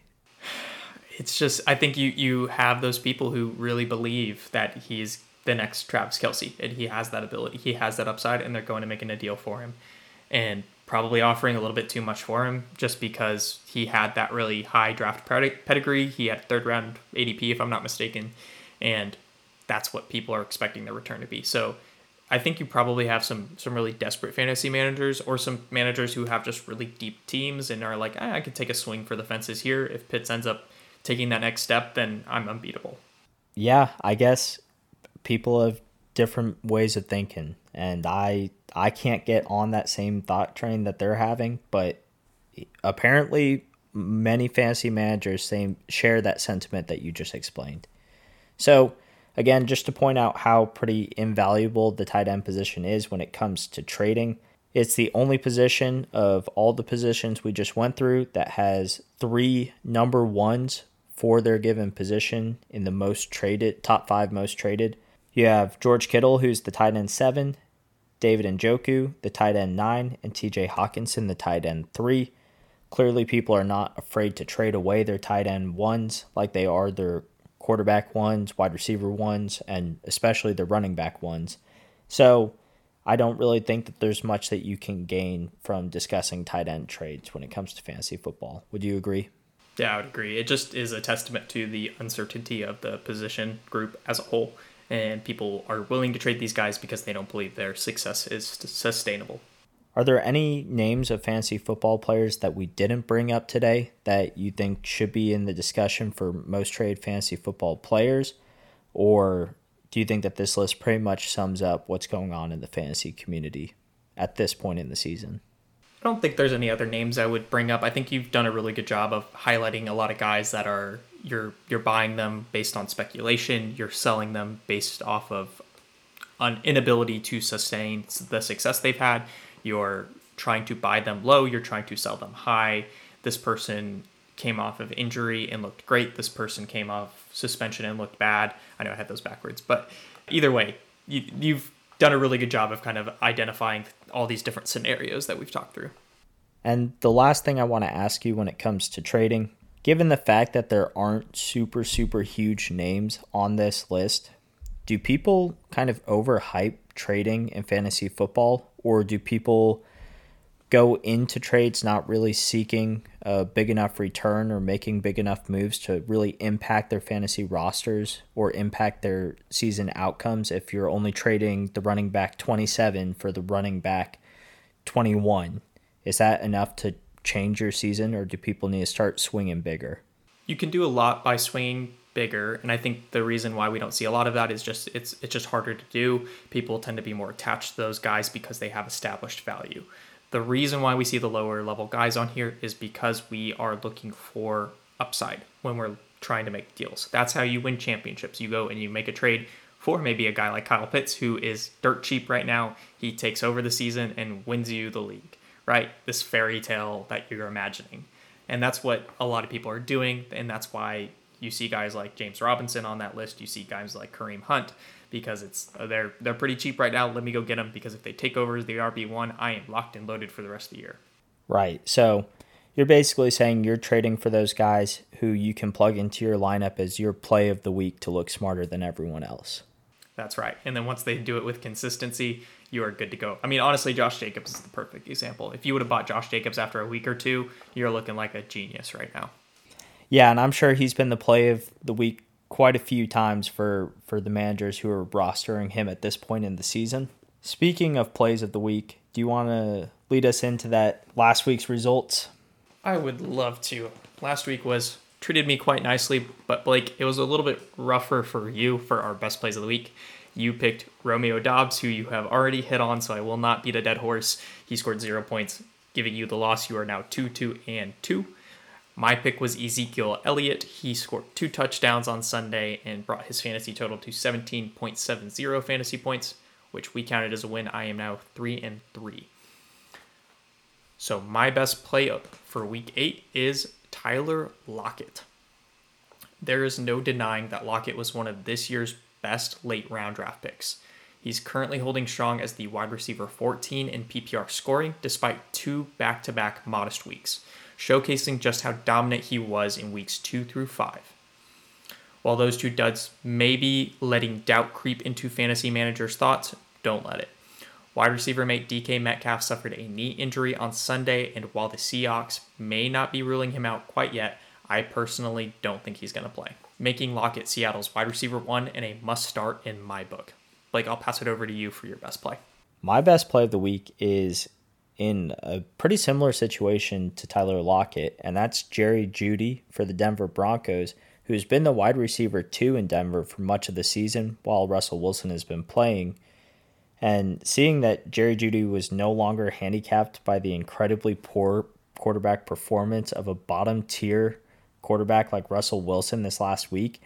It's just I think you you have those people who really believe that he's the next Travis Kelce and he has that ability. He has that upside and they're going to make a deal for him. And probably offering a little bit too much for him just because he had that really high draft pedigree. He had third round ADP, if I'm not mistaken, and that's what people are expecting the return to be. So I think you probably have some some really desperate fantasy managers or some managers who have just really deep teams and are like, eh, I could take a swing for the fences here. If Pitts ends up taking that next step, then I'm unbeatable. Yeah, I guess people have different ways of thinking, and I I can't get on that same thought train that they're having, but apparently many fantasy managers same share that sentiment that you just explained. So, again, just to point out how pretty invaluable the tight end position is when it comes to trading, it's the only position of all the positions we just went through that has three number ones for their given position in the most traded, top five most traded. You have George Kittle, who's the tight end seven, David Njoku, the tight end nine, and TJ Hockenson, the tight end three. Clearly, people are not afraid to trade away their tight end ones like they are their quarterback ones, wide receiver ones, and especially the running back ones. So I don't really think that there's much that you can gain from discussing tight end trades when it comes to fantasy football. Would you agree? Yeah, I would agree. It just is a testament to the uncertainty of the position group as a whole. And people are willing to trade these guys because they don't believe their success is sustainable. Are there any names of fantasy football players that we didn't bring up today that you think should be in the discussion for most trade fantasy football players? Or do you think that this list pretty much sums up what's going on in the fantasy community at this point in the season? I don't think there's any other names I would bring up. I think you've done a really good job of highlighting a lot of guys that are you're you're buying them based on speculation, you're selling them based off of an inability to sustain the success they've had you're trying to buy them low, you're trying to sell them high. This person came off of injury and looked great. This person came off suspension and looked bad. I know I had those backwards, but either way, you, you've done a really good job of kind of identifying all these different scenarios that we've talked through. And the last thing I want to ask you when it comes to trading, given the fact that there aren't super, super huge names on this list, do people kind of overhype trading in fantasy football, or do people go into trades not really seeking a big enough return or making big enough moves to really impact their fantasy rosters or impact their season outcomes if you're only trading the running back 27 for the running back 21 is that enough to change your season or do people need to start swinging bigger? You can do a lot by swinging bigger and i think the reason why we don't see a lot of that is just it's it's just harder to do. People tend to be more attached to those guys because they have established value the reason why we see the lower level guys on here is because we are looking for upside when we're trying to make deals. That's how you win championships. You go and you make a trade for maybe a guy like Kyle Pitts who is dirt cheap right now. He takes over the season and wins you the league right? This fairy tale that you're imagining. And that's what a lot of people are doing. And that's why you see guys like James Robinson on that list. You see guys like Kareem Hunt because it's uh, they're they're pretty cheap right now. Let me go get them because if they take over as the RB one, I am locked and loaded for the rest of the year. Right. So you're basically saying you're trading for those guys who you can plug into your lineup as your play of the week to look smarter than everyone else. That's right. And then once they do it with consistency, you are good to go. I mean, honestly, Josh Jacobs is the perfect example. If you would have bought Josh Jacobs after a week or two, you're looking like a genius right now. Yeah, and I'm sure he's been the play of the week quite a few times for for the managers who are rostering him at this point in the season. Speaking of plays of the week, do you want to lead us into that last week's results? I would love to. Last week was treated me quite nicely, but Blake, it was a little bit rougher for you for our best plays of the week. You picked Romeo Doubs, who you have already hit on, so I will not beat a dead horse. He scored zero points, giving you the loss. You are now 2 2 and 2. My pick was Ezekiel Elliott. He scored two touchdowns on Sunday and brought his fantasy total to 17.70 fantasy points, which we counted as a win. I am now 3 and 3. So my best play up for week 8 is Tyler Lockett. There is no denying that Lockett was one of this year's best late round draft picks. He's currently holding strong as the wide receiver 14 in PPR scoring despite two back to back modest weeks showcasing just how dominant he was in weeks two through five. While those two duds may be letting doubt creep into fantasy managers' thoughts, don't let it. Wide receiver mate DK Metcalf suffered a knee injury on Sunday, and while the Seahawks may not be ruling him out quite yet, I personally don't think he's going to play, making Lockett Seattle's wide receiver one and a must start in my book. Blake, I'll pass it over to you for your best play. My best play of the week is in a pretty similar situation to Tyler Lockett, and that's Jerry Jeudy for the Denver Broncos, who's been the wide receiver two in Denver for much of the season while Russell Wilson has been playing. And seeing that Jerry Jeudy was no longer handicapped by the incredibly poor quarterback performance of a bottom tier quarterback like Russell Wilson this last week,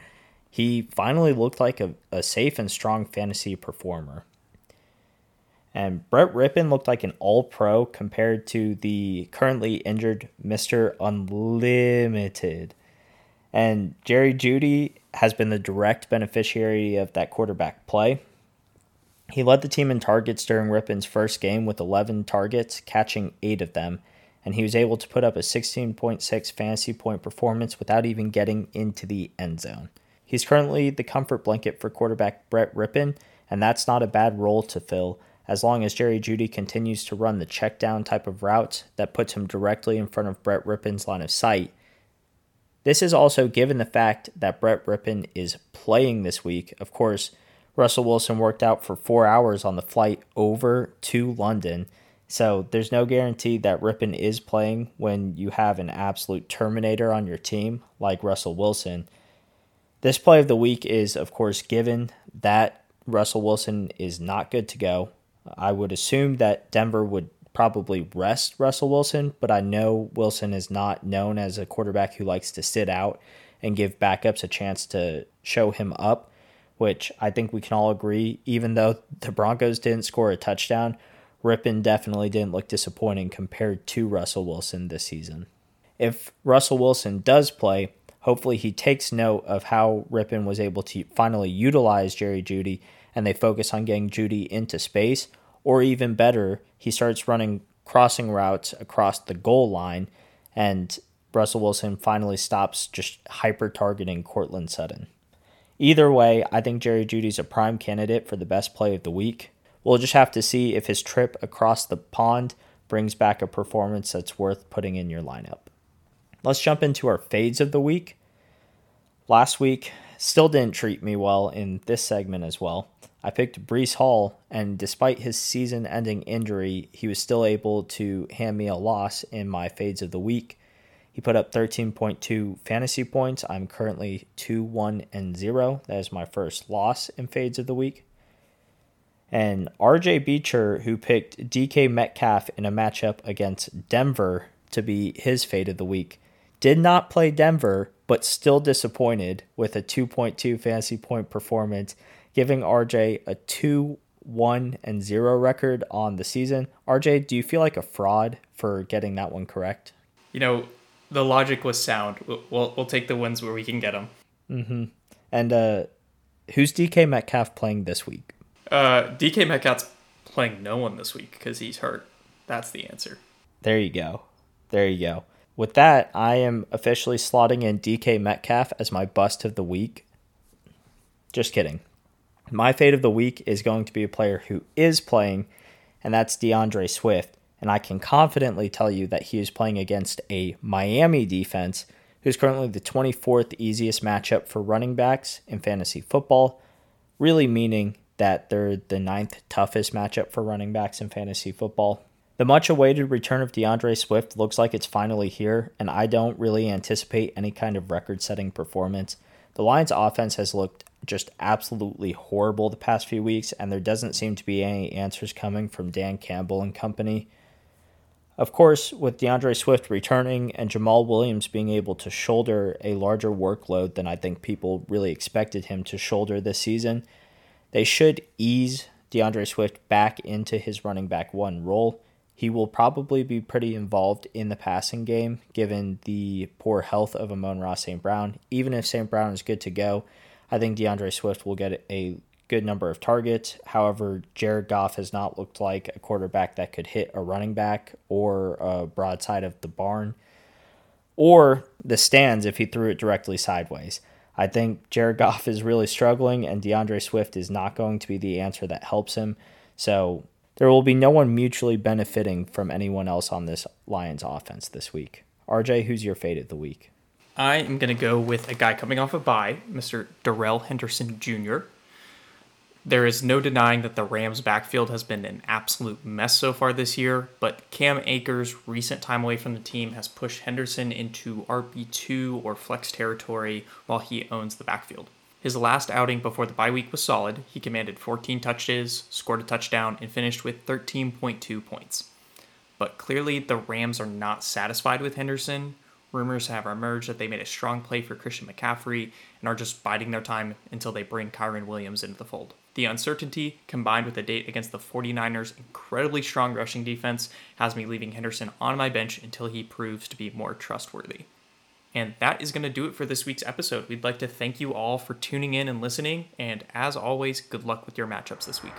he finally looked like a, a safe and strong fantasy performer. And Brett Rypien looked like an all pro compared to the currently injured Mr. Unlimited. And Jerry Jeudy has been the direct beneficiary of that quarterback play. He led the team in targets during Rypien's first game with 11 targets, catching eight of them, and he was able to put up a 16.6 fantasy point performance without even getting into the end zone. He's currently the comfort blanket for quarterback Brett Rypien, and that's not a bad role to fill as long as Jerry Jeudy continues to run the check down type of routes that puts him directly in front of Brett Rypien's line of sight. This is also given the fact that Brett Rypien is playing this week. Of course, Russell Wilson worked out for four hours on the flight over to London. So there's no guarantee that Rypien is playing when you have an absolute terminator on your team like Russell Wilson. This play of the week is, of course, given that Russell Wilson is not good to go. I would assume that Denver would probably rest Russell Wilson, but I know Wilson is not known as a quarterback who likes to sit out and give backups a chance to show him up, which I think we can all agree, even though the Broncos didn't score a touchdown, Rypien definitely didn't look disappointing compared to Russell Wilson this season. If Russell Wilson does play, hopefully he takes note of how Rypien was able to finally utilize Jerry Jeudy and they focus on getting Jeudy into space or even better, he starts running crossing routes across the goal line, and Russell Wilson finally stops just hyper targeting Courtland Sutton. Either way, I think Jerry Jeudy's a prime candidate for the best play of the week. We'll just have to see if his trip across the pond brings back a performance that's worth putting in your lineup. Let's jump into our fades of the week. Last week still didn't treat me well in this segment as well. I picked Breece Hall, and despite his season ending injury, he was still able to hand me a loss in my fades of the week. He put up 13.2 fantasy points. I'm currently 2 1 and 0. That is my first loss in fades of the week. And RJ Beecher, who picked DK Metcalf in a matchup against Denver to be his fade of the week, did not play Denver, but still disappointed with a 2.2 fantasy point performance giving RJ a 2 1 and 0 record on the season. RJ, do you feel like a fraud for getting that one correct? You know, the logic was sound. We'll, we'll take the wins where we can get them. Mm-hmm. And uh, who's DK Metcalf playing this week? Uh, DK Metcalf's playing no one this week because he's hurt. That's the answer. There you go. There you go. With that, I am officially slotting in DK Metcalf as my bust of the week. Just kidding. My fate of the week is going to be a player who is playing, and that's D'Andre Swift. And I can confidently tell you that he is playing against a Miami defense who's currently the 24th easiest matchup for running backs in fantasy football, really meaning that they're the ninth toughest matchup for running backs in fantasy football. The much awaited return of D'Andre Swift looks like it's finally here, and I don't really anticipate any kind of record setting performance. The Lions' offense has looked just absolutely horrible the past few weeks, and there doesn't seem to be any answers coming from Dan Campbell and company. Of course, with D'Andre Swift returning and Jamaal Williams being able to shoulder a larger workload than I think people really expected him to shoulder this season, they should ease D'Andre Swift back into his running back one role. He will probably be pretty involved in the passing game given the poor health of Amon-Ra St. Brown. Even if St. Brown is good to go, I think D'Andre Swift will get a good number of targets. However, Jared Goff has not looked like a quarterback that could hit a running back or a broadside of the barn or the stands if he threw it directly sideways. I think Jared Goff is really struggling, and D'Andre Swift is not going to be the answer that helps him. So there will be no one mutually benefiting from anyone else on this Lions offense this week. RJ, who's your fate of the week? I am going to go with a guy coming off a bye, Mr. Darrell Henderson Jr. There is no denying that the Rams' backfield has been an absolute mess so far this year, but Cam Akers' recent time away from the team has pushed Henderson into RB2 or flex territory while he owns the backfield. His last outing before the bye week was solid. He commanded 14 touches, scored a touchdown, and finished with 13.2 points. But clearly, the Rams are not satisfied with Henderson, Rumors have emerged that they made a strong play for Christian McCaffrey and are just biding their time until they bring Kyren Williams into the fold. The uncertainty, combined with the date against the 49ers' incredibly strong rushing defense, has me leaving Henderson on my bench until he proves to be more trustworthy. And that is going to do it for this week's episode. We'd like to thank you all for tuning in and listening. And as always, good luck with your matchups this week.